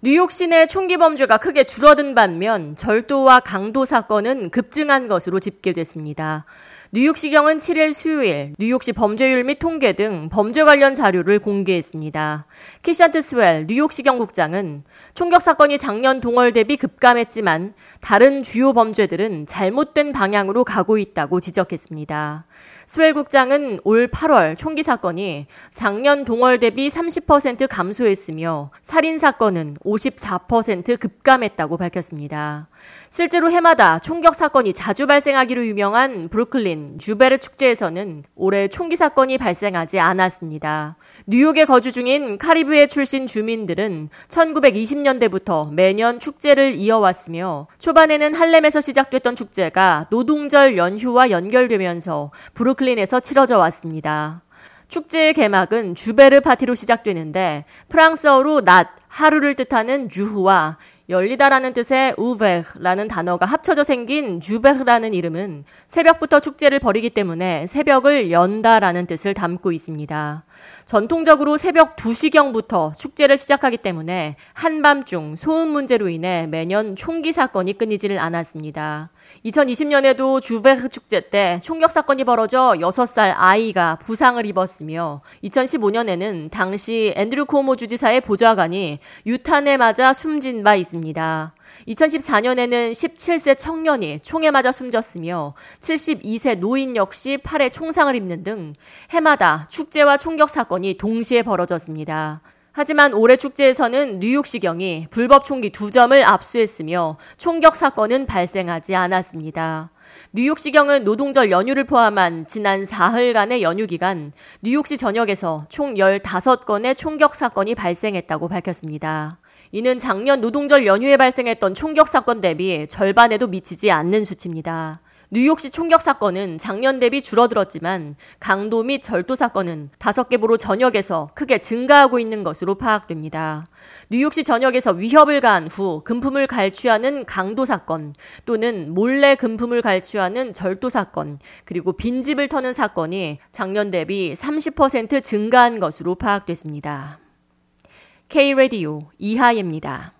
뉴욕 시내 총기 범죄가 크게 줄어든 반면 절도와 강도 사건은 급증한 것으로 집계됐습니다. 뉴욕시경은 7일 수요일 뉴욕시 범죄율 및 통계 등 범죄 관련 자료를 공개했습니다. 키샨트 스웰 뉴욕시경 국장은 총격 사건이 작년 동월 대비 급감했지만 다른 주요 범죄들은 잘못된 방향으로 가고 있다고 지적했습니다. 스웰 국장은 올 8월 총기 사건이 작년 동월 대비 30% 감소했으며 살인 사건은 54% 급감했다고 밝혔습니다. 실제로 해마다 총격 사건이 자주 발생하기로 유명한 브루클린 주베르 축제에서는 올해 총기 사건이 발생하지 않았습니다. 뉴욕에 거주 중인 카리브해 출신 주민들은 1920년대부터 매년 축제를 이어왔으며 초반에는 할렘에서 시작됐던 축제가 노동절 연휴와 연결되면서 브루클린에서 치러져 왔습니다. 축제의 개막은 주베르 파티로 시작되는데 프랑스어로 낮, 하루를 뜻하는 주후와 열리다라는 뜻의 우베르라는 단어가 합쳐져 생긴 주베르라는 이름은 새벽부터 축제를 벌이기 때문에 새벽을 연다라는 뜻을 담고 있습니다. 전통적으로 새벽 2시경부터 축제를 시작하기 때문에 한밤중 소음 문제로 인해 매년 총기 사건이 끊이지를 않았습니다. 2020년에도 주베르 축제 때 총격 사건이 벌어져 6살 아이가 부상을 입었으며 2015년에는 당시 앤드류 코모 주지사의 보좌관이 유탄에 맞아 숨진 바 있습니다. 2014년에는 17세 청년이 총에 맞아 숨졌으며 72세 노인 역시 팔에 총상을 입는 등 해마다 축제와 총격 사건이 동시에 벌어졌습니다. 하지만 올해 축제에서는 뉴욕시경이 불법 총기 두 점을 압수했으며 총격 사건은 발생하지 않았습니다. 뉴욕시경은 노동절 연휴를 포함한 지난 사흘간의 연휴 기간 뉴욕시 전역에서 총 15건의 총격 사건이 발생했다고 밝혔습니다. 이는 작년 노동절 연휴에 발생했던 총격 사건 대비 절반에도 미치지 않는 수치입니다. 뉴욕시 총격 사건은 작년 대비 줄어들었지만 강도 및 절도 사건은 다섯 개 보로 전역에서 크게 증가하고 있는 것으로 파악됩니다. 뉴욕시 전역에서 위협을 가한 후 금품을 갈취하는 강도 사건 또는 몰래 금품을 갈취하는 절도 사건 그리고 빈집을 터는 사건이 작년 대비 30% 증가한 것으로 파악됐습니다. K-Radio 이하예입니다.